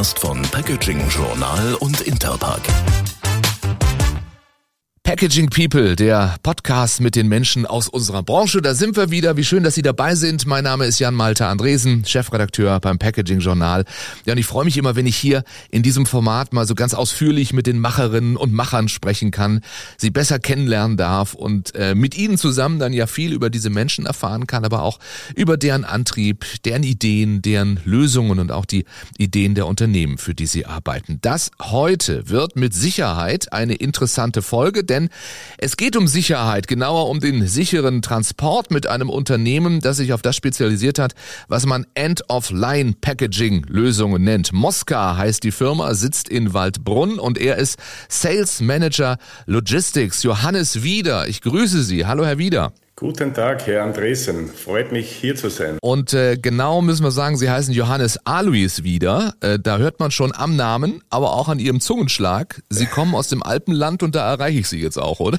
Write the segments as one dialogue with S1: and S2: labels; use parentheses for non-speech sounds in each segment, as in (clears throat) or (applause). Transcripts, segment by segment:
S1: Podcast von Packaging Journal und Interpack.
S2: Packaging People, der Podcast mit den Menschen aus unserer Branche. Da sind wir wieder. Wie schön, dass Sie dabei sind. Mein Name ist Jan Malte Andresen, Chefredakteur beim Packaging Journal. Ja, und ich freue mich immer, wenn ich hier in diesem Format mal so ganz ausführlich mit den Macherinnen und Machern sprechen kann, sie besser kennenlernen darf und äh, mit ihnen zusammen dann ja viel über diese Menschen erfahren kann, aber auch über deren Antrieb, deren Ideen, deren Lösungen und auch die Ideen der Unternehmen, für die sie arbeiten. Das heute wird mit Sicherheit eine interessante Folge, denn es geht um Sicherheit, genauer um den sicheren Transport mit einem Unternehmen, das sich auf das spezialisiert hat, was man End-of-Line-Packaging-Lösungen nennt. Mosca heißt die Firma, sitzt in Waldbrunn und er ist Sales Manager Logistics. Johannes Wieder, ich grüße Sie. Hallo, Herr Wieder.
S3: Guten Tag, Herr Andresen. Freut mich, hier zu sein.
S2: Und äh, genau müssen wir sagen, Sie heißen Johannes Alois wieder. Äh, da hört man schon am Namen, aber auch an Ihrem Zungenschlag. Sie kommen aus dem Alpenland und da erreiche ich Sie jetzt auch, oder?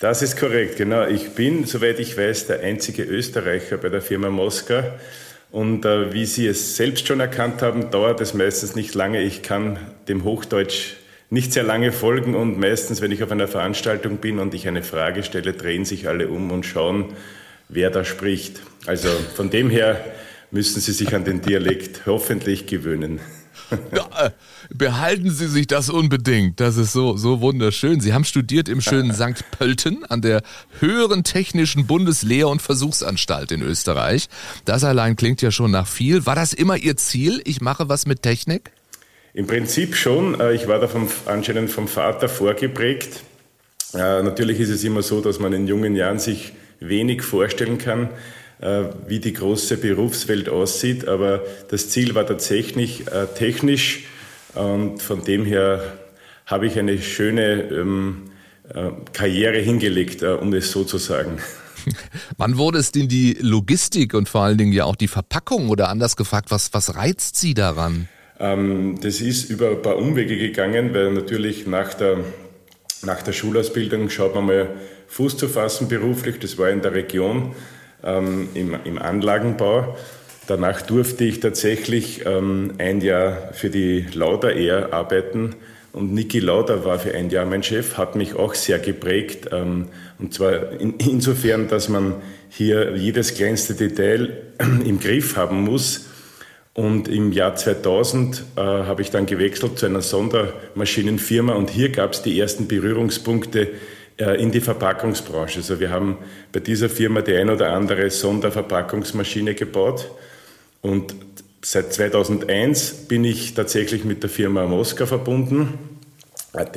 S3: Das ist korrekt, genau. Ich bin, soweit ich weiß, der einzige Österreicher bei der Firma Moska. Und äh, wie Sie es selbst schon erkannt haben, dauert es meistens nicht lange. Ich kann dem Hochdeutsch nicht sehr lange folgen und meistens, wenn ich auf einer Veranstaltung bin und ich eine Frage stelle, drehen sich alle um und schauen, wer da spricht. Also von dem her müssen Sie sich an den Dialekt hoffentlich gewöhnen. (laughs)
S2: Ja, äh, behalten Sie sich das unbedingt. Das ist so, so wunderschön. Sie haben studiert im schönen (laughs) St. Pölten an der Höheren Technischen Bundeslehr- und Versuchsanstalt in Österreich. Das allein klingt ja schon nach viel. War das immer Ihr Ziel? Ich mache was mit Technik?
S3: Im Prinzip schon. Äh, ich war da vom, anscheinend vom Vater vorgeprägt. Äh, natürlich ist es immer so, dass man in jungen Jahren sich wenig vorstellen kann, äh, wie die große Berufswelt aussieht. Aber das Ziel war tatsächlich technisch und von dem her habe ich eine schöne ähm, Karriere hingelegt, um es so zu sagen. (laughs)
S2: Wann wurde es denn die Logistik und vor allen Dingen ja auch die Verpackung oder anders gefragt, was, was reizt Sie daran?
S3: Ähm, das ist über ein paar Umwege gegangen, weil natürlich nach der, nach der Schulausbildung schaut man mal Fuß zu fassen beruflich. Das war in der Region ähm, im, im Anlagenbau. Danach durfte ich tatsächlich ähm, ein Jahr für die Lauda Air arbeiten. Und Niki Lauda war für ein Jahr mein Chef, hat mich auch sehr geprägt. Und zwar in, insofern, dass man hier jedes kleinste Detail im Griff haben muss und im Jahr 2000 äh, habe ich dann gewechselt zu einer Sondermaschinenfirma und hier gab es die ersten Berührungspunkte äh, in die Verpackungsbranche. Also wir haben bei dieser Firma die ein oder andere Sonderverpackungsmaschine gebaut und seit 2001 bin ich tatsächlich mit der Firma Moska verbunden,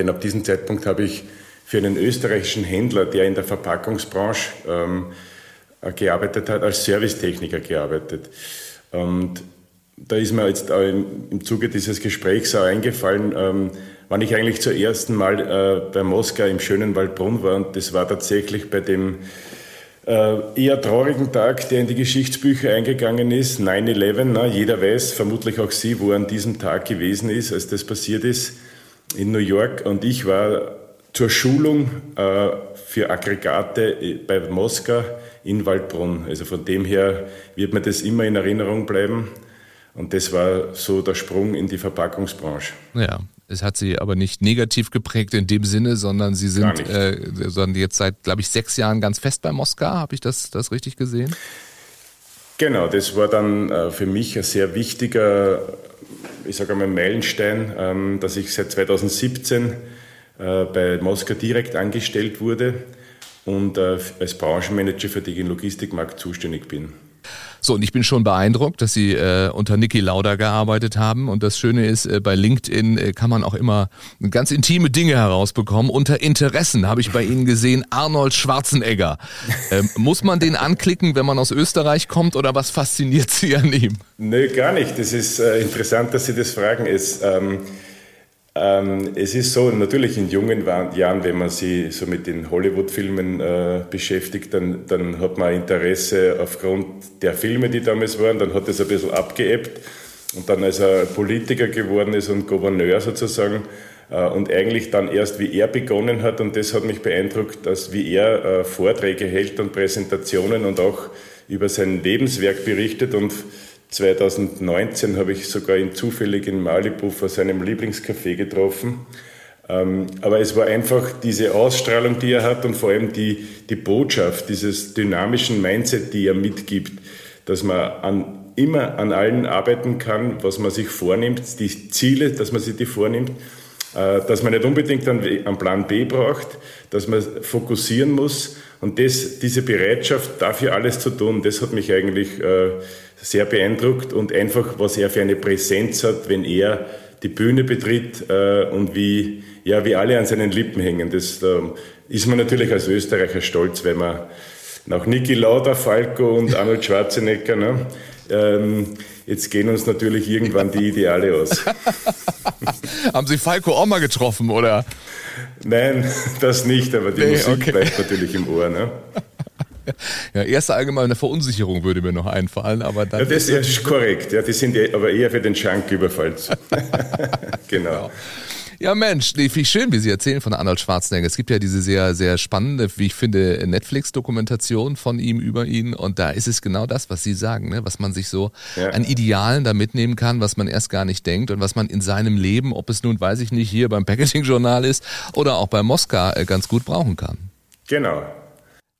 S3: denn ab diesem Zeitpunkt habe ich für einen österreichischen Händler, der in der Verpackungsbranche ähm, äh, gearbeitet hat, als Servicetechniker gearbeitet. Und da ist mir jetzt im Zuge dieses Gesprächs auch eingefallen, ähm, wann ich eigentlich zum ersten Mal äh, bei Moskau im schönen Waldbrunn war. Und das war tatsächlich bei dem äh, eher traurigen Tag, der in die Geschichtsbücher eingegangen ist, 9-11. Ne? Jeder weiß, vermutlich auch Sie, wo er an diesem Tag gewesen ist, als das passiert ist, in New York. Und ich war zur Schulung äh, für Aggregate äh, bei Moskau in Waldbrunn. Also von dem her wird mir das immer in Erinnerung bleiben. Und das war so der Sprung in die Verpackungsbranche.
S2: Ja, es hat sie aber nicht negativ geprägt in dem Sinne, sondern sie sind äh, sondern jetzt seit, glaube ich, sechs Jahren ganz fest bei Moskau. Habe ich das, das richtig gesehen?
S3: Genau, das war dann äh, für mich ein sehr wichtiger, ich sage einmal, Meilenstein, ähm, dass ich seit 2017 äh, bei Moskau direkt angestellt wurde und äh, als Branchenmanager für den Logistikmarkt zuständig bin.
S2: So, und ich bin schon beeindruckt, dass Sie äh, unter Niki Lauda gearbeitet haben. Und das Schöne ist, äh, bei LinkedIn äh, kann man auch immer ganz intime Dinge herausbekommen. Unter Interessen habe ich bei Ihnen gesehen Arnold Schwarzenegger. Ähm, muss man den anklicken, wenn man aus Österreich kommt oder was fasziniert Sie an ihm?
S3: Nö, gar nicht. Das ist äh, interessant, dass Sie das fragen. Es, ähm ähm, es ist so, natürlich in jungen Jahren, wenn man sich so mit den Hollywood-Filmen äh, beschäftigt, dann, dann hat man Interesse aufgrund der Filme, die damals waren, dann hat es ein bisschen abgeebbt. Und dann, als er Politiker geworden ist und Gouverneur sozusagen, äh, und eigentlich dann erst, wie er begonnen hat, und das hat mich beeindruckt, dass wie er äh, Vorträge hält und Präsentationen und auch über sein Lebenswerk berichtet und 2019 habe ich sogar ihn zufällig in Malibu vor seinem Lieblingscafé getroffen. Ähm, aber es war einfach diese Ausstrahlung, die er hat und vor allem die, die Botschaft, dieses dynamischen Mindset, die er mitgibt, dass man an, immer an allen arbeiten kann, was man sich vornimmt, die Ziele, dass man sich die vornimmt, dass man nicht unbedingt einen Plan B braucht, dass man fokussieren muss und das, diese Bereitschaft, dafür alles zu tun, das hat mich eigentlich äh, sehr beeindruckt und einfach, was er für eine Präsenz hat, wenn er die Bühne betritt äh, und wie, ja, wie alle an seinen Lippen hängen. Das äh, ist man natürlich als Österreicher stolz, wenn man nach Niki Lauda, Falco und Arnold Schwarzenegger, ne, ähm, jetzt gehen uns natürlich irgendwann die Ideale aus. (laughs)
S2: Haben Sie Falco auch mal getroffen, oder?
S3: Nein, das nicht, aber die nee, Musik okay. bleibt natürlich im Ohr. Ne? (laughs)
S2: Ja, erste allgemeine Verunsicherung würde mir noch einfallen, aber dann.
S3: Ja, das ist, ist korrekt. Ja, die sind aber eher für den Schanküberfall. (laughs) genau.
S2: Ja, Mensch, nee, wie schön, wie Sie erzählen von Arnold Schwarzenegger. Es gibt ja diese sehr, sehr spannende, wie ich finde, Netflix-Dokumentation von ihm über ihn. Und da ist es genau das, was Sie sagen, ne? was man sich so ja. an Idealen da mitnehmen kann, was man erst gar nicht denkt und was man in seinem Leben, ob es nun, weiß ich nicht, hier beim Packaging-Journal ist oder auch bei Moskau, äh, ganz gut brauchen kann.
S3: Genau,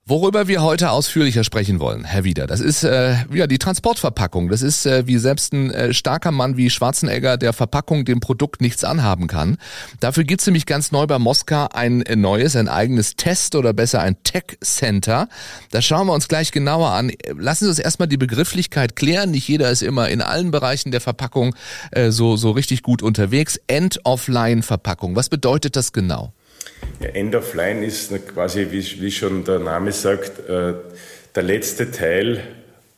S2: Worüber wir heute ausführlicher sprechen wollen, Herr Wieder, das ist äh, ja die Transportverpackung. Das ist äh, wie selbst ein äh, starker Mann wie Schwarzenegger der Verpackung dem Produkt nichts anhaben kann. Dafür gibt's nämlich ganz neu bei Moskau ein äh, neues, ein eigenes Test oder besser ein Tech Center. Das schauen wir uns gleich genauer an. Lassen Sie uns erstmal die Begrifflichkeit klären. Nicht jeder ist immer in allen Bereichen der Verpackung äh, so so richtig gut unterwegs. End-of-Line-Verpackung. Was bedeutet das genau?
S3: Ja, End of Line ist quasi, wie, wie schon der Name sagt, äh, der letzte Teil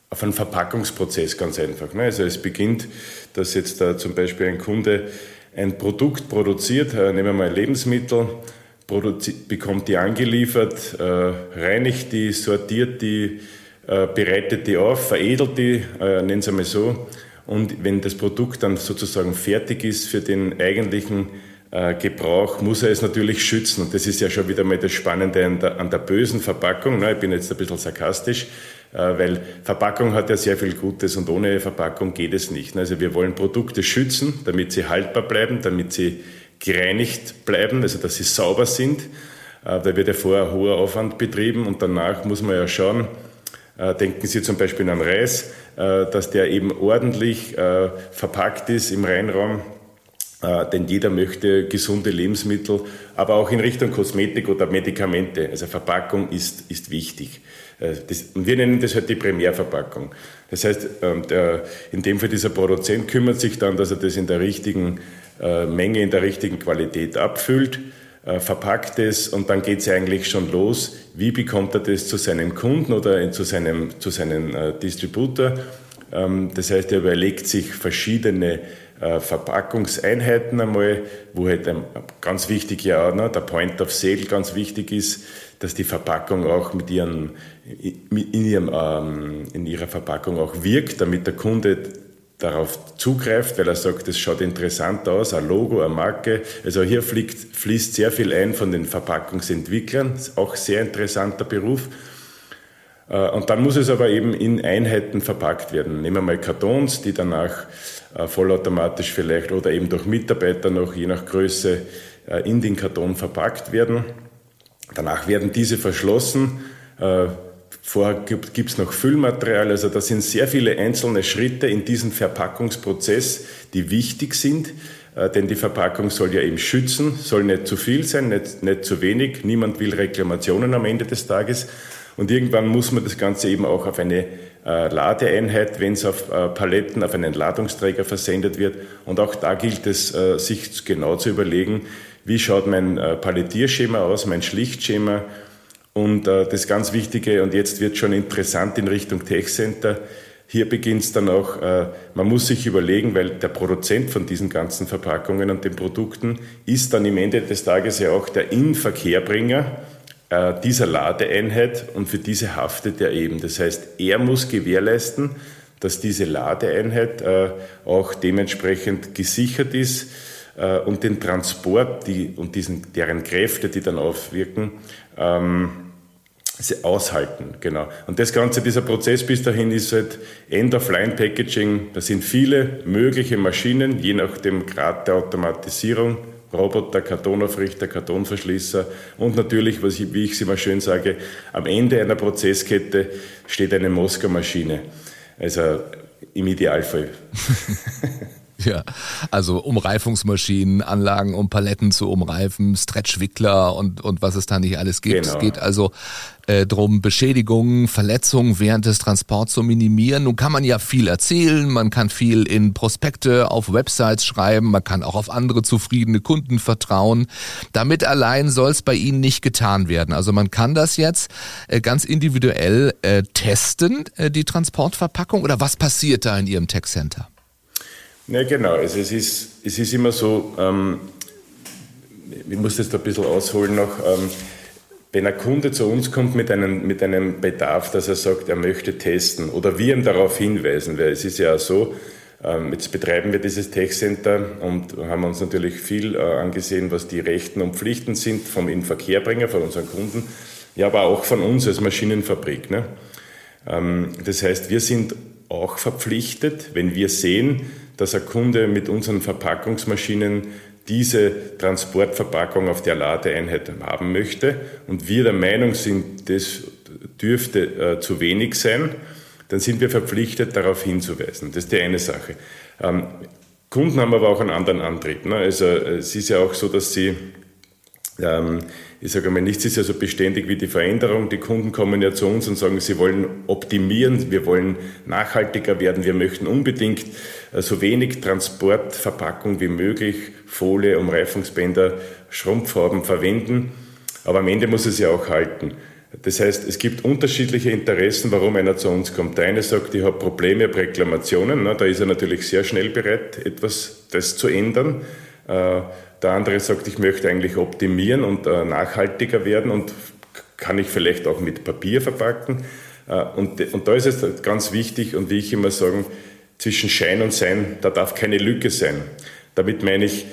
S3: auf einen Verpackungsprozess ganz einfach. Ne? Also es beginnt, dass jetzt da zum Beispiel ein Kunde ein Produkt produziert, äh, nehmen wir mal Lebensmittel, bekommt die angeliefert, äh, reinigt die, sortiert die, bereitet die auf, veredelt die, nennen Sie mal so. Und wenn das Produkt dann sozusagen fertig ist für den eigentlichen äh, Gebrauch muss er es natürlich schützen. Und das ist ja schon wieder mal das Spannende an der, an der bösen Verpackung. Ich bin jetzt ein bisschen sarkastisch, äh, weil Verpackung hat ja sehr viel Gutes und ohne Verpackung geht es nicht. Also wir wollen Produkte schützen, damit sie haltbar bleiben, damit sie gereinigt bleiben, also dass sie sauber sind. Äh, da wird ja vorher hoher Aufwand betrieben und danach muss man ja schauen, Denken Sie zum Beispiel an Reis, dass der eben ordentlich verpackt ist im Reinraum, äh, denn jeder möchte gesunde Lebensmittel, aber auch in Richtung Kosmetik oder Medikamente. Also Verpackung ist, ist wichtig. Äh, das, wir nennen das halt die Primärverpackung. Das heißt, ähm, der, in dem Fall dieser Produzent kümmert sich dann, dass er das in der richtigen äh, Menge, in der richtigen Qualität abfüllt, äh, verpackt es und dann geht es eigentlich schon los. Wie bekommt er das zu seinen Kunden oder zu seinem, zu seinem äh, Distributor? Ähm, das heißt, er überlegt sich verschiedene äh, Verpackungseinheiten einmal, wo halt ganz wichtig ja auch, ne, der Point of Sale ganz wichtig ist, dass die Verpackung auch mit ihren, in, ihrem, ähm, in ihrer Verpackung auch wirkt, damit der Kunde darauf zugreift, weil er sagt, das schaut interessant aus, ein Logo, eine Marke. Also hier fliegt, fließt sehr viel ein von den Verpackungsentwicklern, auch sehr interessanter Beruf. Äh, und dann muss es aber eben in Einheiten verpackt werden. Nehmen wir mal Kartons, die danach äh, vollautomatisch vielleicht oder eben durch Mitarbeiter noch je nach Größe äh, in den Karton verpackt werden. Danach werden diese verschlossen. Vorher gibt es noch Füllmaterial. Also da sind sehr viele einzelne Schritte in diesem Verpackungsprozess, die wichtig sind. Denn die Verpackung soll ja eben schützen, soll nicht zu viel sein, nicht, nicht zu wenig. Niemand will Reklamationen am Ende des Tages. Und irgendwann muss man das Ganze eben auch auf eine äh, Ladeeinheit, wenn es auf äh, Paletten, auf einen Ladungsträger versendet wird. Und auch da gilt es, äh, sich genau zu überlegen, wie schaut mein äh, Palettierschema aus, mein Schlichtschema. Und äh, das ganz Wichtige, und jetzt wird schon interessant in Richtung Tech Center, hier beginnt es dann auch, äh, man muss sich überlegen, weil der Produzent von diesen ganzen Verpackungen und den Produkten ist dann im Ende des Tages ja auch der Inverkehrbringer dieser Ladeeinheit und für diese haftet er eben. Das heißt, er muss gewährleisten, dass diese Ladeeinheit äh, auch dementsprechend gesichert ist äh, und den Transport die, und diesen, deren Kräfte, die dann aufwirken, ähm, aushalten, genau. Und das Ganze, dieser Prozess bis dahin ist halt End-of-Line-Packaging. Da sind viele mögliche Maschinen, je nach dem Grad der Automatisierung. Roboter, Kartonaufrichter, Kartonverschließer und natürlich, was ich, wie ich es immer schön sage, am Ende einer Prozesskette steht eine Moskau-Maschine. Also im Idealfall. (laughs) (laughs)
S2: Ja, also Umreifungsmaschinen, Anlagen, um Paletten zu umreifen, Stretchwickler und, und was es da nicht alles gibt. Genau. Es geht also äh, drum, Beschädigungen, Verletzungen während des Transports zu minimieren. Nun kann man ja viel erzählen, man kann viel in Prospekte auf Websites schreiben, man kann auch auf andere zufriedene Kunden vertrauen. Damit allein soll es bei Ihnen nicht getan werden. Also man kann das jetzt äh, ganz individuell äh, testen, äh, die Transportverpackung, oder was passiert da in Ihrem Tech Center?
S3: Ja, genau. Also es ist, es ist immer so, ähm, ich muss das da ein bisschen ausholen noch, ähm, wenn ein Kunde zu uns kommt mit einem, mit einem Bedarf, dass er sagt, er möchte testen oder wir ihm darauf hinweisen, weil es ist ja so, ähm, jetzt betreiben wir dieses Tech-Center und haben uns natürlich viel äh, angesehen, was die Rechten und Pflichten sind vom Inverkehrbringer, von unseren Kunden, ja, aber auch von uns als Maschinenfabrik. Ne? Ähm, das heißt, wir sind auch verpflichtet, wenn wir sehen, dass ein Kunde mit unseren Verpackungsmaschinen diese Transportverpackung auf der Ladeeinheit haben möchte und wir der Meinung sind, das dürfte äh, zu wenig sein, dann sind wir verpflichtet, darauf hinzuweisen. Das ist die eine Sache. Ähm, Kunden haben aber auch einen anderen Antrieb. Ne? Also es ist ja auch so, dass sie ich sage mal, nichts ist ja so beständig wie die Veränderung. Die Kunden kommen ja zu uns und sagen, sie wollen optimieren, wir wollen nachhaltiger werden, wir möchten unbedingt äh, so wenig Transportverpackung wie möglich, Folie, Umreifungsbänder, Schrumpffarben verwenden. Aber am Ende muss es ja auch halten. Das heißt, es gibt unterschiedliche Interessen, warum einer zu uns kommt. Der eine sagt, ich habe Probleme, habe Reklamationen. Da ist er natürlich sehr schnell bereit, etwas das zu ändern. Äh, der andere sagt, ich möchte eigentlich optimieren und äh, nachhaltiger werden und kann ich vielleicht auch mit Papier verpacken. Äh, und, da ist es ganz wichtig und wie ich immer sage, zwischen Schein und Sein, da darf keine Lücke sein. Damit meine ich,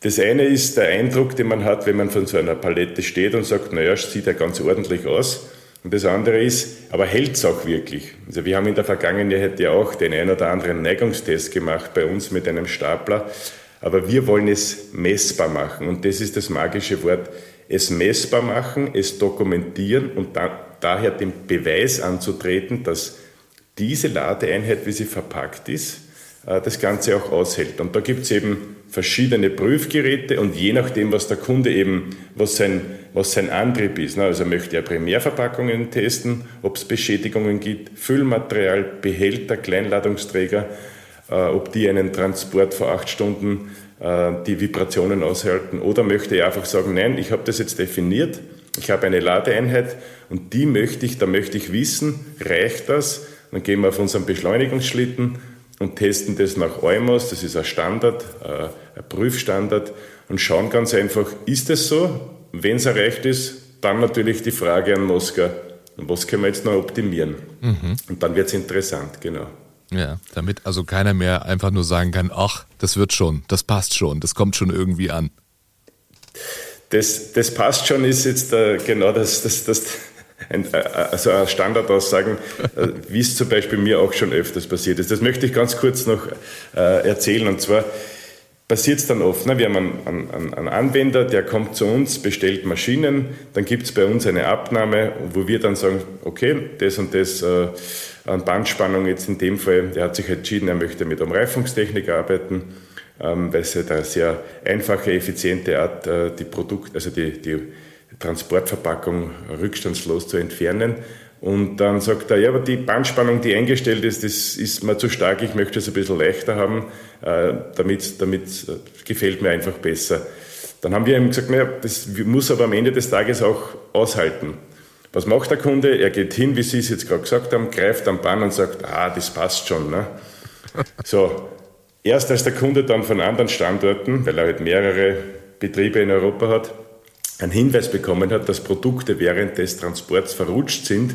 S3: das eine ist der Eindruck, den man hat, wenn man von so einer Palette steht und sagt, naja, sieht ja ganz ordentlich aus. Und das andere ist, aber hält es auch wirklich? Also wir haben in der Vergangenheit ja auch den ein oder anderen Neigungstest gemacht bei uns mit einem Stapler. Aber wir wollen es messbar machen. Und das ist das magische Wort. Es messbar machen, es dokumentieren und da, daher den Beweis anzutreten, dass diese Ladeeinheit, wie sie verpackt ist, äh, das Ganze auch aushält. Und da gibt es eben verschiedene Prüfgeräte und je nachdem, was der Kunde eben, was sein, was sein Antrieb ist, ne, also möchte er Primärverpackungen testen, ob es Beschädigungen gibt, Füllmaterial, Behälter, Kleinladungsträger, ob die einen Transport vor acht Stunden äh, die Vibrationen aushalten oder möchte ich einfach sagen, nein, ich habe das jetzt definiert, ich habe eine Ladeeinheit und die möchte ich, da möchte ich wissen, reicht das? Dann gehen wir auf unseren Beschleunigungsschlitten und testen das nach EUMOS, das ist ein Standard, äh, ein Prüfstandard und schauen ganz einfach, ist es so? Wenn es erreicht ist, dann natürlich die Frage an Moskau, was können wir jetzt noch optimieren? Mhm. Und dann wird es interessant, genau.
S2: Ja, damit also keiner mehr einfach nur sagen kann, ach, das wird schon, das passt schon, das kommt schon irgendwie an.
S3: Das, das passt schon ist jetzt äh, genau das, das, das ein, äh, also ein Standardaussagen, äh, wie es zum Beispiel mir auch schon öfters passiert ist. Das möchte ich ganz kurz noch äh, erzählen und zwar passiert es dann oft. Ne? Wir haben einen, einen, einen, Anwender, der kommt zu uns, bestellt Maschinen, dann gibt es bei uns eine Abnahme, wo wir dann sagen, okay, das und das äh, an Bandspannung jetzt in dem Fall, der hat sich entschieden, er möchte mit Umreifungstechnik arbeiten, ähm, weil es halt eine sehr einfache, effiziente Art, äh, die Produkt, also die, die Transportverpackung rückstandslos zu entfernen. Und dann sagt er, ja, aber die Bandspannung, die eingestellt ist, das ist mir zu stark, ich möchte es ein bisschen leichter haben, äh, damit, damit äh, gefällt mir einfach besser. Dann haben wir ihm gesagt, naja, das muss aber am Ende des Tages auch aushalten. Was macht der Kunde? Er geht hin, wie Sie es jetzt gerade gesagt haben, greift am Bann und sagt, ah, das passt schon. Ne? (laughs) So, erst als der Kunde dann von anderen Standorten, weil er halt mehrere Betriebe in Europa hat, einen Hinweis bekommen hat, dass Produkte während des Transports verrutscht sind,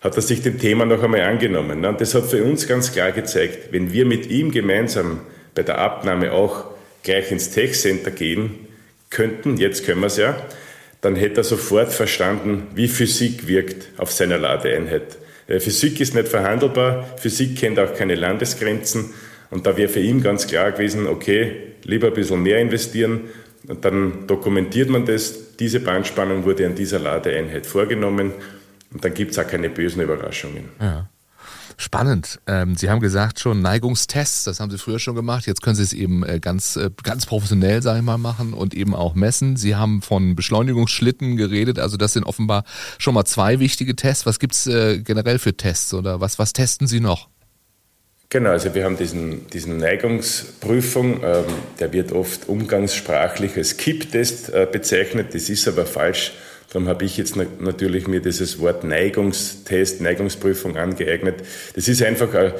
S3: hat er sich dem Thema noch einmal angenommen. Und das hat für uns ganz klar gezeigt, wenn wir mit ihm gemeinsam bei der Abnahme auch gleich ins Tech Center gehen könnten, jetzt können wir es ja, dann hätte er sofort verstanden, wie Physik wirkt auf seiner Ladeeinheit. Äh, Physik ist nicht verhandelbar, Physik kennt auch keine Landesgrenzen und da wäre für ihn ganz klar gewesen, okay, lieber ein bisschen mehr investieren und dann dokumentiert man das. Diese Bandspannung wurde an dieser Ladeeinheit vorgenommen und dann gibt es auch keine bösen Überraschungen.
S2: Ja. Spannend. Ähm, Sie haben gesagt schon Neigungstests, das haben Sie früher schon gemacht. Jetzt können Sie es eben äh, ganz, äh, ganz professionell, sage ich mal, machen und eben auch messen. Sie haben von Beschleunigungsschlitten geredet. Also das sind offenbar schon mal zwei wichtige Tests. Was gibt's äh, generell für Tests oder was, was testen Sie noch?
S3: Genau, also wir haben diesen, diesen Neigungsprüfung, ähm, der wird oft umgangssprachlich als Kipptest äh, bezeichnet. Das ist aber falsch. Darum habe ich jetzt natürlich mir dieses Wort Neigungstest, Neigungsprüfung angeeignet. Das ist einfach ein,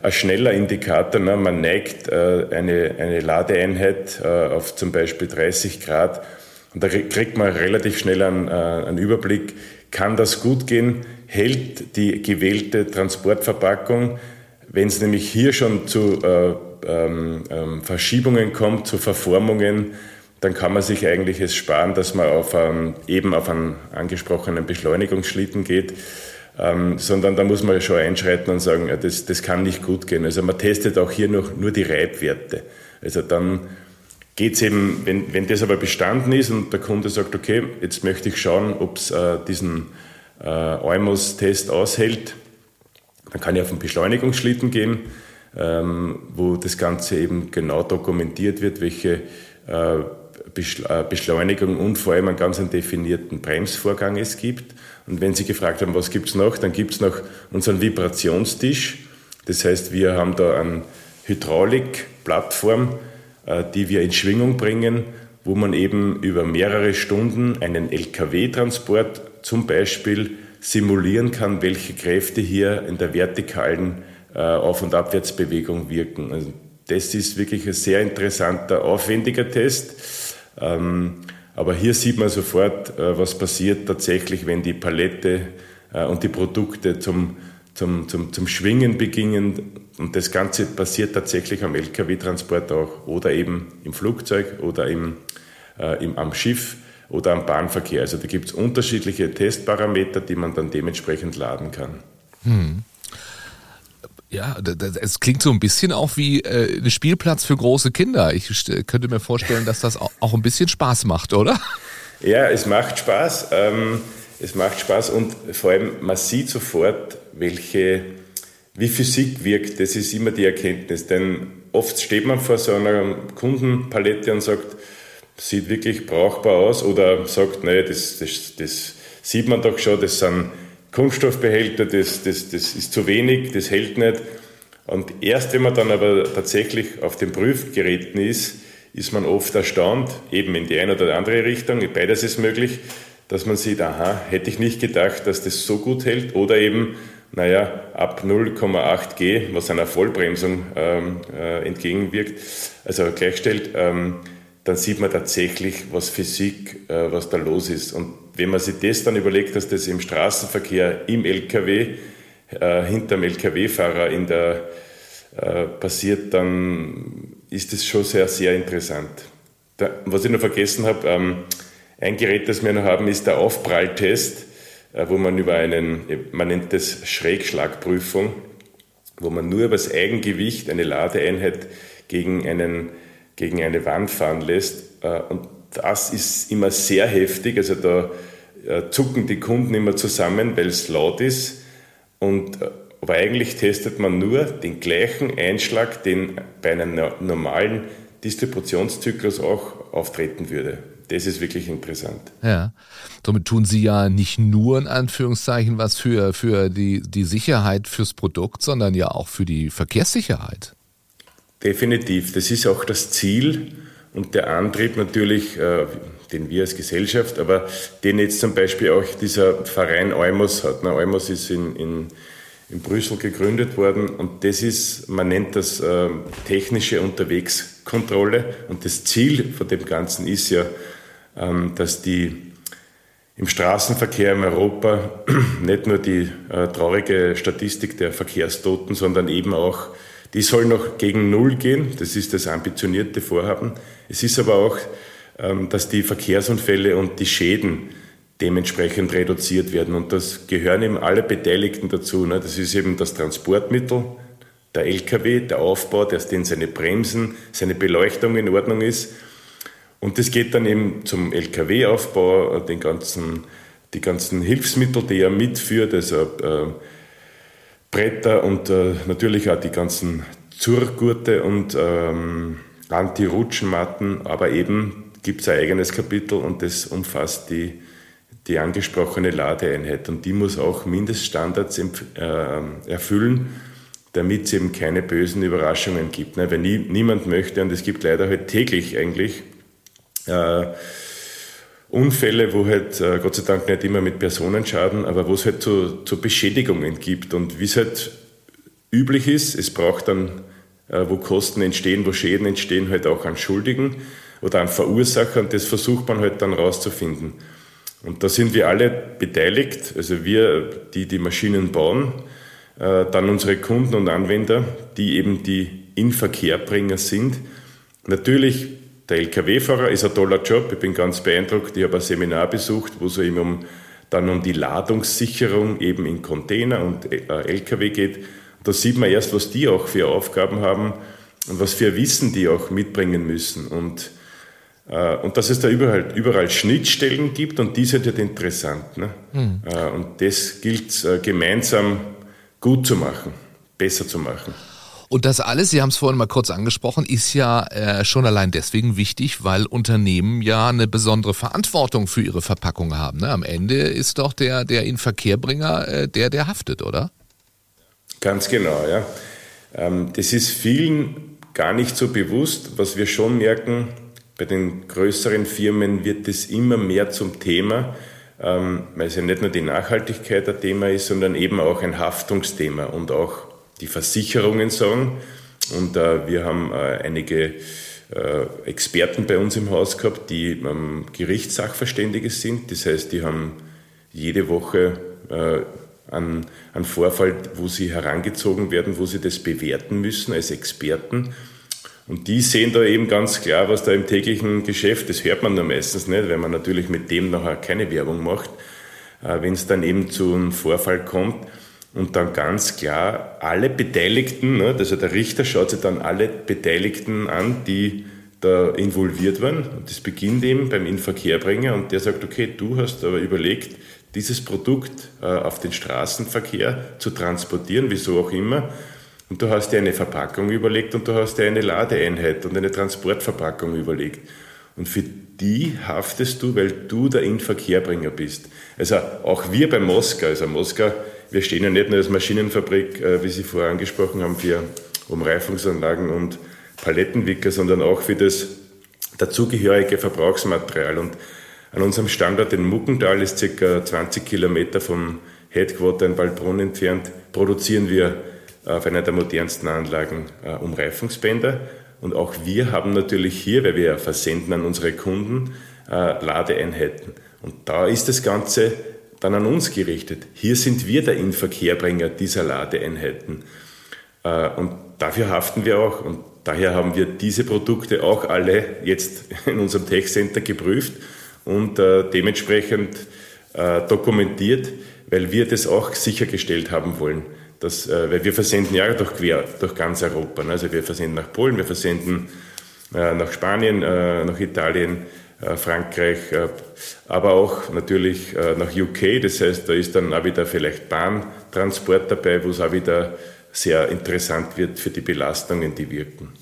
S3: ein schneller Indikator. Ne? Man neigt äh, eine, eine Ladeeinheit äh, auf zum Beispiel 30 Grad und da kriegt man relativ schnell einen, äh, einen Überblick, kann das gut gehen, hält die gewählte Transportverpackung, wenn es nämlich hier schon zu äh, ähm, ähm, Verschiebungen kommt, zu Verformungen, dann kann man sich eigentlich es sparen, dass man auf einen, eben auf einen angesprochenen Beschleunigungsschlitten geht, ähm, sondern da muss man schon einschreiten und sagen, ja, das, das kann nicht gut gehen. Also man testet auch hier noch nur die Reibwerte. Also dann geht es eben, wenn, wenn das aber bestanden ist und der Kunde sagt, okay, jetzt möchte ich schauen, ob es äh, diesen äh, Eumos-Test aushält, dann kann ich auf den Beschleunigungsschlitten gehen, ähm, wo das Ganze eben genau dokumentiert wird, welche äh, äh, Beschleunigung und vor allem einen ganz definierten Bremsvorgang es gibt. Und wenn Sie gefragt haben, was gibt es noch, dann gibt es noch unseren Vibrationstisch. Das heißt, wir haben da eine Hydraulikplattform, äh, die wir in Schwingung bringen, wo man eben über mehrere Stunden einen LKW-Transport zum Beispiel simulieren kann, welche Kräfte hier in der vertikalen äh, Auf- und Abwärtsbewegung wirken. Also das ist wirklich ein sehr interessanter, aufwendiger Test ähm, aber hier sieht man sofort, äh, was passiert tatsächlich, wenn die Palette äh, und die Produkte zum, zum, zum, zum Schwingen beginnen. Und das Ganze passiert tatsächlich am Lkw-Transport auch oder eben im Flugzeug oder im, äh, im, am Schiff oder am Bahnverkehr. Also da gibt es unterschiedliche Testparameter, die man dann dementsprechend laden kann. Hm.
S2: Ja, es klingt so ein bisschen auch wie äh, ein Spielplatz für große Kinder. Ich könnte mir vorstellen, dass das auch ein bisschen Spaß macht, oder?
S3: Ja, es macht Spaß. Ähm, es macht Spaß und vor allem man sieht sofort, welche, wie Physik wirkt. Das ist immer die Erkenntnis. Denn oft steht man vor so einer Kundenpalette und sagt, sieht wirklich brauchbar aus oder sagt, nee, das, das, das sieht man doch schon, das sind Kunststoffbehälter, das, das, das ist zu wenig, das hält nicht. Und erst wenn man dann aber tatsächlich auf den Prüfgeräten ist, ist man oft erstaunt, eben in die eine oder andere Richtung, beides ist möglich, dass man sieht, aha, hätte ich nicht gedacht, dass das so gut hält oder eben, naja, ab 0,8 G, was einer Vollbremsung ähm, äh, entgegenwirkt, also gleichstellt, ähm, dann sieht man tatsächlich, was Physik, äh, was da los ist. Und wenn man sich das dann überlegt, dass das im Straßenverkehr, im LKW, äh, hinterm LKW-Fahrer in der äh, passiert, dann ist das schon sehr, sehr interessant. Da, was ich noch vergessen habe, ähm, ein Gerät, das wir noch haben, ist der Aufpralltest, äh, wo man über einen, man nennt das Schrägschlagprüfung, wo man nur über das Eigengewicht eine Ladeeinheit gegen, einen, gegen eine Wand fahren lässt. Äh, und das ist immer sehr heftig. Also da äh, zucken die Kunden immer zusammen, weil es laut ist. Und, äh, aber eigentlich testet man nur den gleichen Einschlag, den bei einem normalen Distributionszyklus auch auftreten würde. Das ist wirklich interessant.
S2: Ja, somit tun Sie ja nicht nur in Anführungszeichen was für, für die, die Sicherheit fürs Produkt, sondern ja auch für die Verkehrssicherheit.
S3: Definitiv. Das ist auch das Ziel und der Antrieb natürlich, äh, den wir als Gesellschaft, aber den jetzt zum Beispiel auch dieser Verein Eumos hat. Na, Eumos ist in, in, in Brüssel gegründet worden und das ist, man nennt das äh, technische Unterwegskontrolle und das Ziel von dem Ganzen ist ja, ähm, dass die im Straßenverkehr in Europa (clears throat) nicht nur die äh, traurige Statistik der Verkehrstoten, sondern eben auch, die soll noch gegen Null gehen. Das ist das ambitionierte Vorhaben. Es ist aber auch ähm, dass die Verkehrsunfälle und die Schäden dementsprechend reduziert werden. Und das gehören eben alle Beteiligten dazu. Ne? Das ist eben das Transportmittel, der LKW, der Aufbau, dass den seine Bremsen, seine Beleuchtung in Ordnung ist. Und das geht dann eben zum LKW-Aufbau, den ganzen, die ganzen Hilfsmittel, die er mitführt, also äh, Bretter und äh, natürlich auch die ganzen Zurgurte und ähm, Anti-Rutschenmatten, aber eben gibt es ein eigenes Kapitel und das umfasst die die angesprochene Ladeeinheit und die muss auch Mindeststandards äh, erfüllen, damit es eben keine bösen Überraschungen gibt. Ne? Wenn nie, niemand möchte, und es gibt leider halt täglich eigentlich äh, Unfälle, wo halt äh, Gott sei Dank nicht immer mit Personenschaden, aber wo es halt zu, zu Beschädigungen gibt und wie es halt üblich ist, es braucht dann, äh, wo Kosten entstehen, wo Schäden entstehen, halt auch an Schuldigen oder an Verursacher und das versucht man halt dann rauszufinden. Und da sind wir alle beteiligt, also wir, die die Maschinen bauen, äh, dann unsere Kunden und Anwender, die eben die Inverkehrbringer sind. Natürlich, der Lkw-Fahrer ist ein toller Job, ich bin ganz beeindruckt, ich habe ein Seminar besucht, wo es eben um, dann um die Ladungssicherung eben in Container und äh, Lkw geht. Da sieht man erst, was die auch für Aufgaben haben und was für Wissen die auch mitbringen müssen. Und äh, und dass es da überall, überall Schnittstellen gibt und die sind halt interessant. Ne? Mhm. Und das gilt äh, gemeinsam gut zu machen, besser zu machen.
S2: Und das alles, Sie haben es vorhin mal kurz angesprochen, ist ja äh, schon allein deswegen wichtig, weil Unternehmen ja eine besondere Verantwortung für ihre Verpackung haben. Ne? Am Ende ist doch der, der Inverkehrbringer äh, der, der haftet, oder?
S3: Ganz genau, ja. Ähm, das ist vielen gar nicht so bewusst. Was wir schon merken, bei den größeren Firmen wird es immer mehr zum Thema, ähm, weil es ja nicht nur die Nachhaltigkeit ein Thema ist, sondern eben auch ein Haftungsthema und auch die Versicherungen sagen. Und äh, wir haben äh, einige äh, Experten bei uns im Haus gehabt, die ähm, Gerichtssachverständige sind. Das heißt, die haben jede Woche einen, einen Vorfall, wo sie herangezogen werden, wo sie das bewerten müssen als Experten und die sehen da eben ganz klar, was da im täglichen Geschäft, das hört man nur meistens nicht, weil man natürlich mit dem nachher keine Werbung macht, äh, wenn es dann eben zu einem Vorfall kommt. Und dann ganz klar alle Beteiligten, ne, also der Richter schaut sich dann alle Beteiligten an, die da involviert waren. Und das beginnt eben beim Inverkehrbringer und der sagt, okay, du hast aber überlegt, dieses Produkt äh, auf den Straßenverkehr zu transportieren, wieso auch immer. Und du hast dir eine Verpackung überlegt und du hast dir eine Ladeeinheit und eine Transportverpackung überlegt. Und für die haftest du, weil du der Inverkehrbringer bist. Also auch wir bei Moska, also Moska, wir stehen ja nicht nur als Maschinenfabrik, äh, wie Sie vorher angesprochen haben, für Umreifungsanlagen und Palettenwicker, sondern auch für das dazugehörige Verbrauchsmaterial. Und an unserem Standort in Muckental ist ca. 20 Kilometer vom Headquarter in Waldbrunn entfernt, produzieren wir auf einer der modernsten Anlagen äh, Umreifungsbänder. Und auch wir haben natürlich hier, weil wir versenden an unsere Kunden, äh, Ladeeinheiten. Und da ist das Ganze dann an uns gerichtet. Hier sind wir der Inverkehrbringer dieser Ladeeinheiten. Äh, und dafür haften wir auch. Und daher haben wir diese Produkte auch alle jetzt (laughs) in unserem Tech Center geprüft und äh, dementsprechend äh, dokumentiert, weil wir das auch sichergestellt haben wollen. Das, äh, weil wir versenden ja durch quer durch ganz Europa. Ne? Also wir versenden nach Polen, wir versenden nach Spanien, nach Italien, Frankreich, äh, aber auch natürlich äh, nach UK. Das heißt, da ist dann auch wieder vielleicht Bahntransport dabei, wo es auch wieder sehr interessant wird für die Belastungen, die wirken.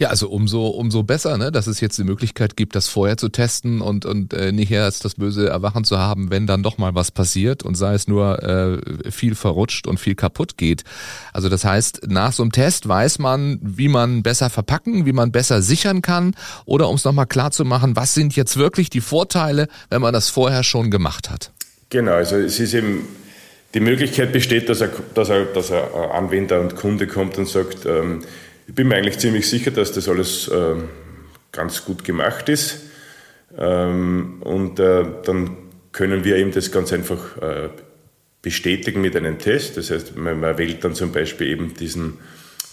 S2: Ja, also umso, umso besser, ne, dass es jetzt die Möglichkeit gibt, das vorher zu testen und, und äh, nicht erst das böse Erwachen zu haben, wenn dann doch mal was passiert und sei es nur äh, viel verrutscht und viel kaputt geht. Also das heißt, nach so einem Test weiß man, wie man besser verpacken, wie man besser sichern kann oder um es nochmal klar zu machen, was sind jetzt wirklich die Vorteile, wenn man das vorher schon gemacht hat?
S3: Genau, also es ist eben die Möglichkeit besteht, dass, er, dass, er, dass ein Anwender und Kunde kommt und sagt, ähm, ich bin mir eigentlich ziemlich sicher, dass das alles äh, ganz gut gemacht ist. Ähm, und äh, dann können wir eben das ganz einfach äh, bestätigen mit einem Test. Das heißt, man, man, wählt dann zum Beispiel eben diesen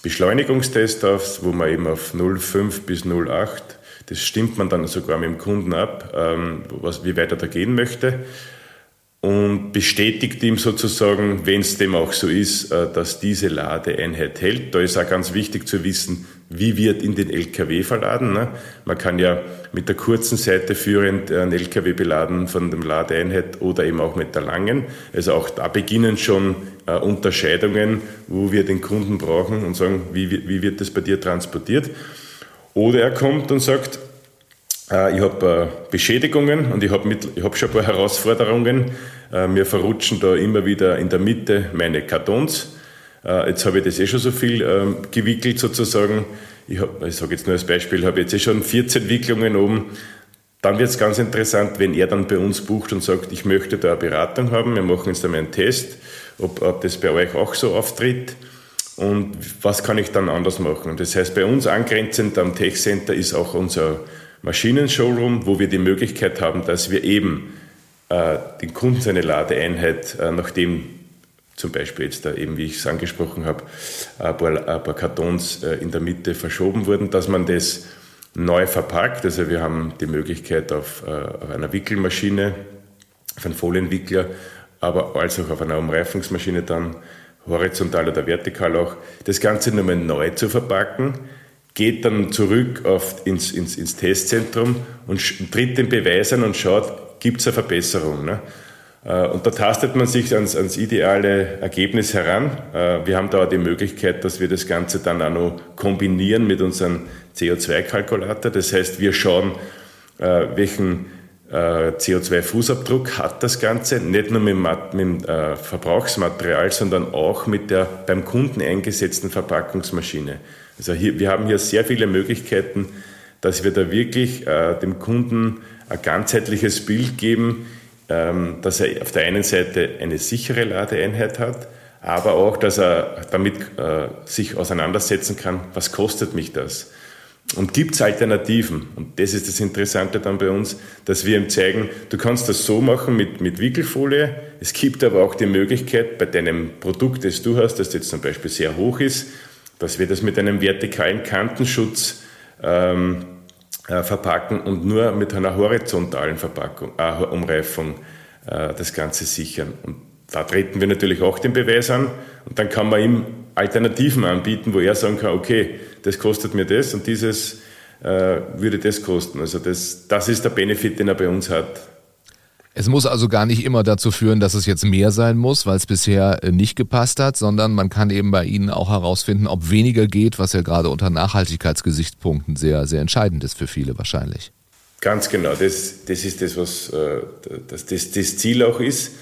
S3: Beschleunigungstest aus, wo man eben auf 0,5 bis 0,8 Das stimmt man dann sogar mit dem Kunden ab, ähm, was, wie weit er da gehen möchte und bestätigt ihm sozusagen, wenn es dem auch so ist, äh, dass diese Ladeeinheit hält. Da ist auch ganz wichtig zu wissen, wie wird in den LKW verladen. Ne? Man kann ja mit der kurzen Seite führend einen LKW beladen von der Ladeeinheit oder eben auch mit der langen. Also auch da beginnen schon äh, Unterscheidungen, wo wir den Kunden brauchen und sagen, wie, wie wird das bei dir transportiert. Oder er kommt und sagt, ich habe äh, Beschädigungen und ich habe hab schon ein paar Herausforderungen. Äh, mir verrutschen da immer wieder in der Mitte meine Kartons. Jetzt habe ich das eh schon so viel ähm, gewickelt sozusagen. Ich, ich sage jetzt nur als Beispiel, habe jetzt eh schon 14 Wicklungen oben. Dann wird es ganz interessant, wenn er dann bei uns bucht und sagt, ich möchte da eine Beratung haben, wir machen jetzt einmal einen Test, ob, ob das bei euch auch so auftritt und was kann ich dann anders machen. Das heißt, bei uns angrenzend am Tech Center ist auch unser Maschinen-Showroom, wo wir die Möglichkeit haben, dass wir eben äh, den Kunden seine Ladeeinheit, äh, nachdem zum Beispiel jetzt da eben, wie ich es angesprochen habe, ein paar, ein paar Kartons äh, in der Mitte verschoben wurden, dass man das neu verpackt. Also wir haben die Möglichkeit auf, äh, auf einer Wickelmaschine, auf einem Folienwickler, aber als auch auf einer Umreifungsmaschine dann horizontal oder vertikal auch, das Ganze nochmal neu zu verpacken geht dann zurück auf, ins, ins, ins Testzentrum und tritt den Beweis an und schaut, gibt es eine Verbesserung. Ne? Äh, und da tastet man sich ans, ans ideale Ergebnis heran. Äh, wir haben da auch die Möglichkeit, dass wir das Ganze dann auch noch kombinieren mit unserem CO2-Kalkulator. Das heißt, wir schauen, äh, welchen CO2-Fußabdruck hat das Ganze, nicht nur mit dem Verbrauchsmaterial, sondern auch mit der beim Kunden eingesetzten Verpackungsmaschine. Also hier, wir haben hier sehr viele Möglichkeiten, dass wir da wirklich äh, dem Kunden ein ganzheitliches Bild geben, ähm, dass er auf der einen Seite eine sichere Ladeeinheit hat, aber auch, dass er damit äh, sich auseinandersetzen kann, was kostet mich das? Und gibt es Alternativen? Und das ist das Interessante dann bei uns, dass wir ihm zeigen, du kannst das so machen mit, mit Wickelfolie. Es gibt aber auch die Möglichkeit, bei deinem Produkt, das du hast, das jetzt zum Beispiel sehr hoch ist, dass wir das mit einem vertikalen Kantenschutz ähm, äh, verpacken und nur mit einer horizontalen Verpackung, äh, Umreifung äh, das Ganze sichern. Und da treten wir natürlich auch den Beweis an und dann kann man ihm Alternativen anbieten, wo er sagen kann, okay, das kostet mir das und dieses äh, würde das kosten. Also das, das ist der Benefit, den er bei uns hat.
S2: Es muss also gar nicht immer dazu führen, dass es jetzt mehr sein muss, weil es bisher äh, nicht gepasst hat, sondern man kann eben bei Ihnen auch herausfinden, ob weniger geht, was ja gerade unter Nachhaltigkeitsgesichtspunkten sehr, sehr entscheidend ist für viele wahrscheinlich.
S3: Ganz genau, das, das ist das, was äh, das, das, das Ziel auch ist.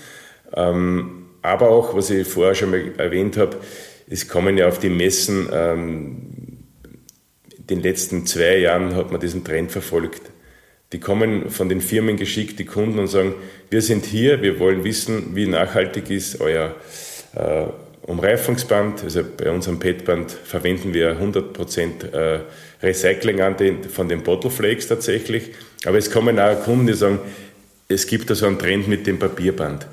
S3: Ähm, aber auch, was ich vorher schon mal erwähnt habe, es kommen ja auf die Messen, ähm, in den letzten zwei Jahren hat man diesen Trend verfolgt die kommen von den Firmen geschickt, die Kunden und sagen, wir sind hier, wir wollen wissen, wie nachhaltig ist euer äh, Umreifungsband. Also bei unserem PET-Band verwenden wir 100% äh, Recycling von den Bottle Flakes tatsächlich. Aber es kommen auch Kunden, die sagen, es gibt da so einen Trend mit dem Papierband.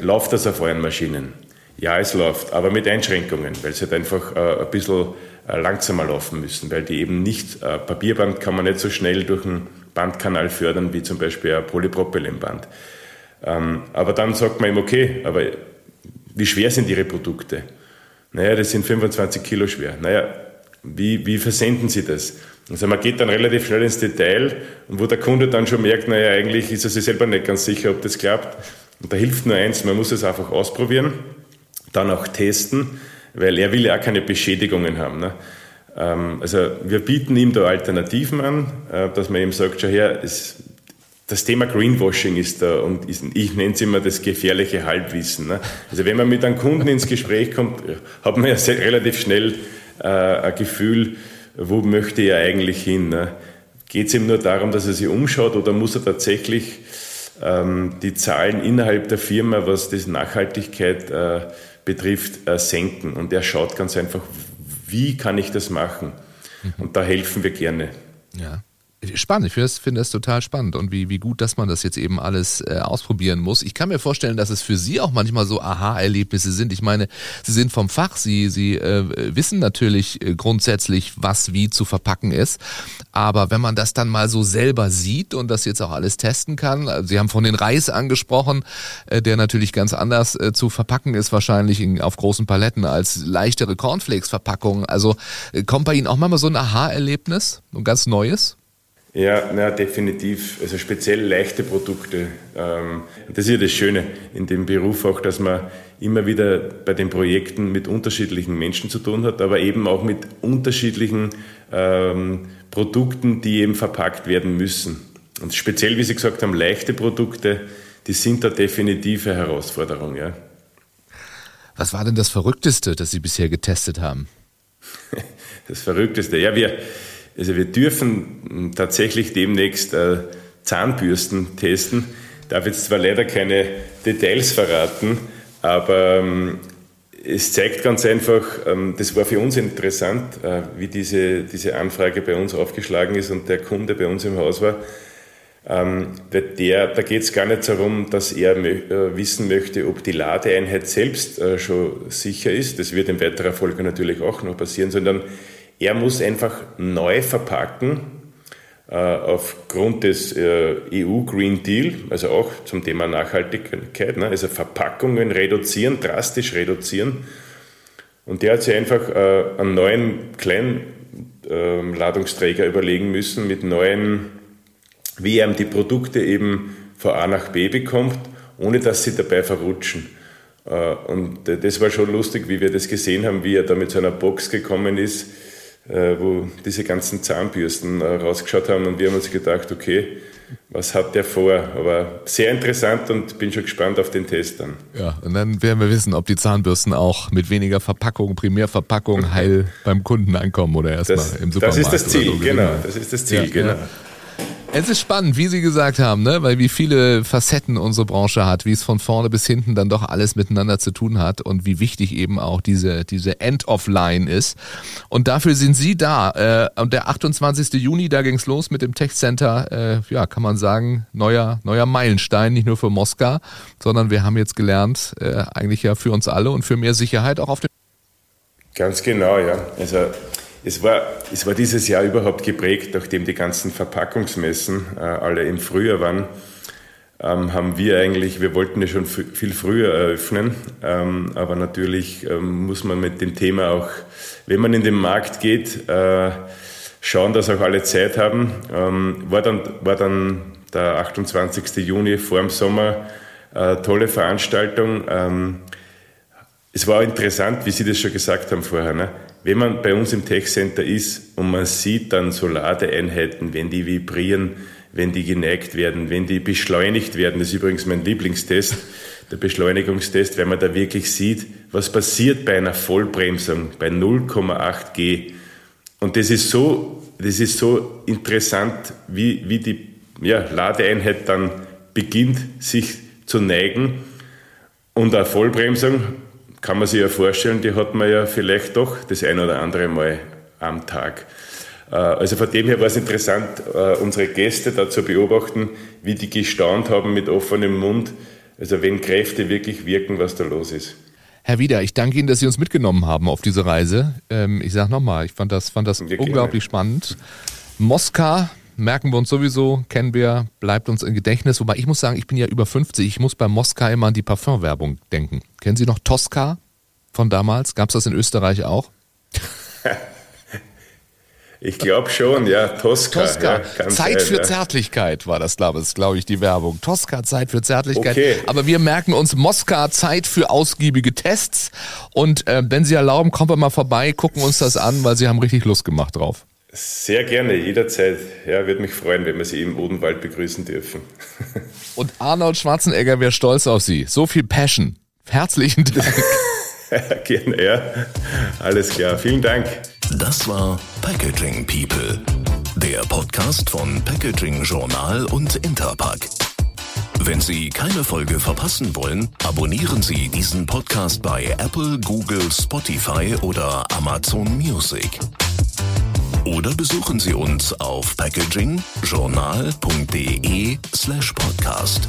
S3: Läuft das auf euren Maschinen? Ja, es läuft, aber mit Einschränkungen, weil sie halt einfach äh, ein bisschen äh, langsamer laufen müssen, weil die eben nicht, äh, Papierband kann man nicht so schnell durch einen Bandkanal fördern, wie zum Beispiel ein Polypropylenband. Ähm, aber dann sagt man ihm, okay, aber wie schwer sind Ihre Produkte? Naja, das sind 25 Kilo schwer. Naja, wie, wie versenden Sie das? Also man geht dann relativ schnell ins Detail und wo der Kunde dann schon merkt, naja, eigentlich ist er sich selber nicht ganz sicher, ob das klappt. Und da hilft nur eins, man muss es einfach ausprobieren, dann auch testen, weil er will ja auch keine Beschädigungen haben. Ne? Ähm, also wir bieten ihm da Alternativen an, äh, dass man ihm sagt, schau her, es, das Thema Greenwashing ist da und ich nenne es immer das gefährliche Halbwissen. Ne? Also wenn man mit einem Kunden ins Gespräch kommt, hat man ja sehr, relativ schnell äh, ein Gefühl, wo möchte er eigentlich hin. Ne? Geht es ihm nur darum, dass er sich umschaut oder muss er tatsächlich ähm, die Zahlen innerhalb der Firma, was die Nachhaltigkeit äh, betrifft, äh, senken? Und er schaut ganz einfach, wie kann ich das machen? Mhm. Und da helfen wir gerne.
S2: Ja. Spannend, ich finde das, total spannend und wie, wie gut, dass man das jetzt eben alles äh, ausprobieren muss. Ich kann mir vorstellen, dass es für Sie auch manchmal so Aha-Erlebnisse sind. Ich meine, Sie sind vom Fach, Sie, Sie äh, wissen natürlich äh, grundsätzlich, was wie zu verpacken ist. Aber wenn man das dann mal so selber sieht und das jetzt auch alles testen kann, also Sie haben von den Reis angesprochen, äh, der natürlich ganz anders äh, zu verpacken ist, wahrscheinlich in, auf großen Paletten als leichtere Cornflakes-Verpackungen. Also äh, kommt bei Ihnen auch manchmal so ein Aha-Erlebnis, ein ganz neues?
S3: Ja, na, definitiv. Also speziell leichte Produkte. Ähm, das ist ja das Schöne in dem Beruf auch, dass man immer wieder bei den Projekten mit unterschiedlichen Menschen zu tun hat, aber eben auch mit unterschiedlichen ähm, Produkten, die eben verpackt werden müssen. Und speziell, wie Sie gesagt haben, leichte Produkte, die sind da definitive Herausforderung. Ja.
S2: Was war denn das Verrückteste, das Sie bisher getestet haben? (laughs)
S3: Das Verrückteste, ja, wir, also wir dürfen tatsächlich demnächst äh, Zahnbürsten testen. Ich darf jetzt zwar leider keine Details verraten, aber ähm, es zeigt ganz einfach, ähm, das war für uns interessant, äh, wie diese, diese Anfrage bei uns aufgeschlagen ist und der Kunde bei uns im Haus war. Ähm, der, da geht es gar nicht darum, dass er äh, wissen möchte, ob die Ladeeinheit selbst schon sicher ist. Das wird in weiterer Folge natürlich auch noch passieren, sondern er muss einfach neu verpacken äh, aufgrund des äh, EU Green Deal, also auch zum Thema Nachhaltigkeit, ne? also Verpackungen reduzieren, drastisch reduzieren. Und der hat sich einfach äh, einen neuen kleinen ähm, Ladungsträger überlegen müssen mit neuen, wie er die Produkte eben von A nach B bekommt, ohne dass sie dabei verrutschen. Und das war schon lustig, wie wir das gesehen haben, wie er da mit seiner Box gekommen ist wo diese ganzen Zahnbürsten äh, rausgeschaut haben und wir haben uns gedacht, okay, was hat der vor? Aber sehr interessant und bin schon gespannt auf den Test dann.
S2: Ja, und dann werden wir wissen, ob die Zahnbürsten auch mit weniger Verpackung, Primärverpackung (laughs) heil beim Kunden ankommen oder erstmal im Supermarkt.
S3: Das ist das Ziel, so. genau. Das ist das Ziel, ja, genau. Ja.
S2: Es ist spannend, wie Sie gesagt haben, ne? weil wie viele Facetten unsere Branche hat, wie es von vorne bis hinten dann doch alles miteinander zu tun hat und wie wichtig eben auch diese, diese End-of-Line ist. Und dafür sind Sie da. Äh, und der 28. Juni, da ging's los mit dem Tech Center, äh, ja, kann man sagen, neuer, neuer Meilenstein, nicht nur für Moskau, sondern wir haben jetzt gelernt, äh, eigentlich ja für uns alle und für mehr Sicherheit auch auf dem
S3: Ganz genau, ja. Also es war, es war dieses Jahr überhaupt geprägt, nachdem die ganzen Verpackungsmessen äh, alle im Frühjahr waren, ähm, haben wir eigentlich, wir wollten ja schon viel früher eröffnen, ähm, aber natürlich ähm, muss man mit dem Thema auch, wenn man in den Markt geht, äh, schauen, dass auch alle Zeit haben. Ähm, war, dann, war dann der 28. Juni vor dem Sommer, äh, tolle Veranstaltung. Ähm, es war interessant, wie Sie das schon gesagt haben vorher. Ne? Wenn man bei uns im Tech Center ist und man sieht dann so Ladeeinheiten, wenn die vibrieren, wenn die geneigt werden, wenn die beschleunigt werden, das ist übrigens mein Lieblingstest, der Beschleunigungstest, weil man da wirklich sieht, was passiert bei einer Vollbremsung bei 0,8 G. Und das ist so, das ist so interessant, wie, wie die ja, Ladeeinheit dann beginnt, sich zu neigen. Und eine Vollbremsung kann man sich ja vorstellen, die hat man ja vielleicht doch das ein oder andere Mal am Tag. Äh, also von dem her war es interessant, äh, unsere Gäste da zu beobachten, wie die gestaunt haben mit offenem Mund, also wenn Kräfte wirklich wirken, was da los ist.
S2: Herr Wieder, ich danke Ihnen, dass Sie uns mitgenommen haben auf diese Reise. Ähm, ich sage nochmal, ich fand das, fand das unglaublich spannend. Moskau merken wir uns sowieso, kennen wir, bleibt uns im Gedächtnis. Wobei ich muss sagen, ich bin ja über 50, ich muss bei Moskau immer an die Parfumwerbung denken. Kennen Sie noch Tosca von damals? Gab es das in Österreich auch? (laughs)
S3: Ich glaube schon, ja. Tosca.
S2: Tosca. Ja, Zeit sein, für ja. Zärtlichkeit war das, glaube ich, glaube ich, die Werbung. Tosca, Zeit für Zärtlichkeit. Okay. Aber wir merken uns Moskau, Zeit für ausgiebige Tests. Und äh, wenn Sie erlauben, kommen wir mal vorbei, gucken uns das an, weil Sie haben richtig Lust gemacht drauf.
S3: Sehr gerne, jederzeit. Ja, würde mich freuen, wenn wir Sie im Odenwald begrüßen dürfen. (laughs)
S2: Und Arnold Schwarzenegger wäre stolz auf Sie. So viel Passion. Herzlichen Dank. (laughs)
S3: gerne, ja. Alles klar. Vielen Dank.
S1: Das war Packaging People, der Podcast von Packaging Journal und Interpack. Wenn Sie keine Folge verpassen wollen, abonnieren Sie diesen Podcast bei Apple, Google, Spotify oder Amazon Music. Oder besuchen Sie uns auf packagingjournal.de slash podcast.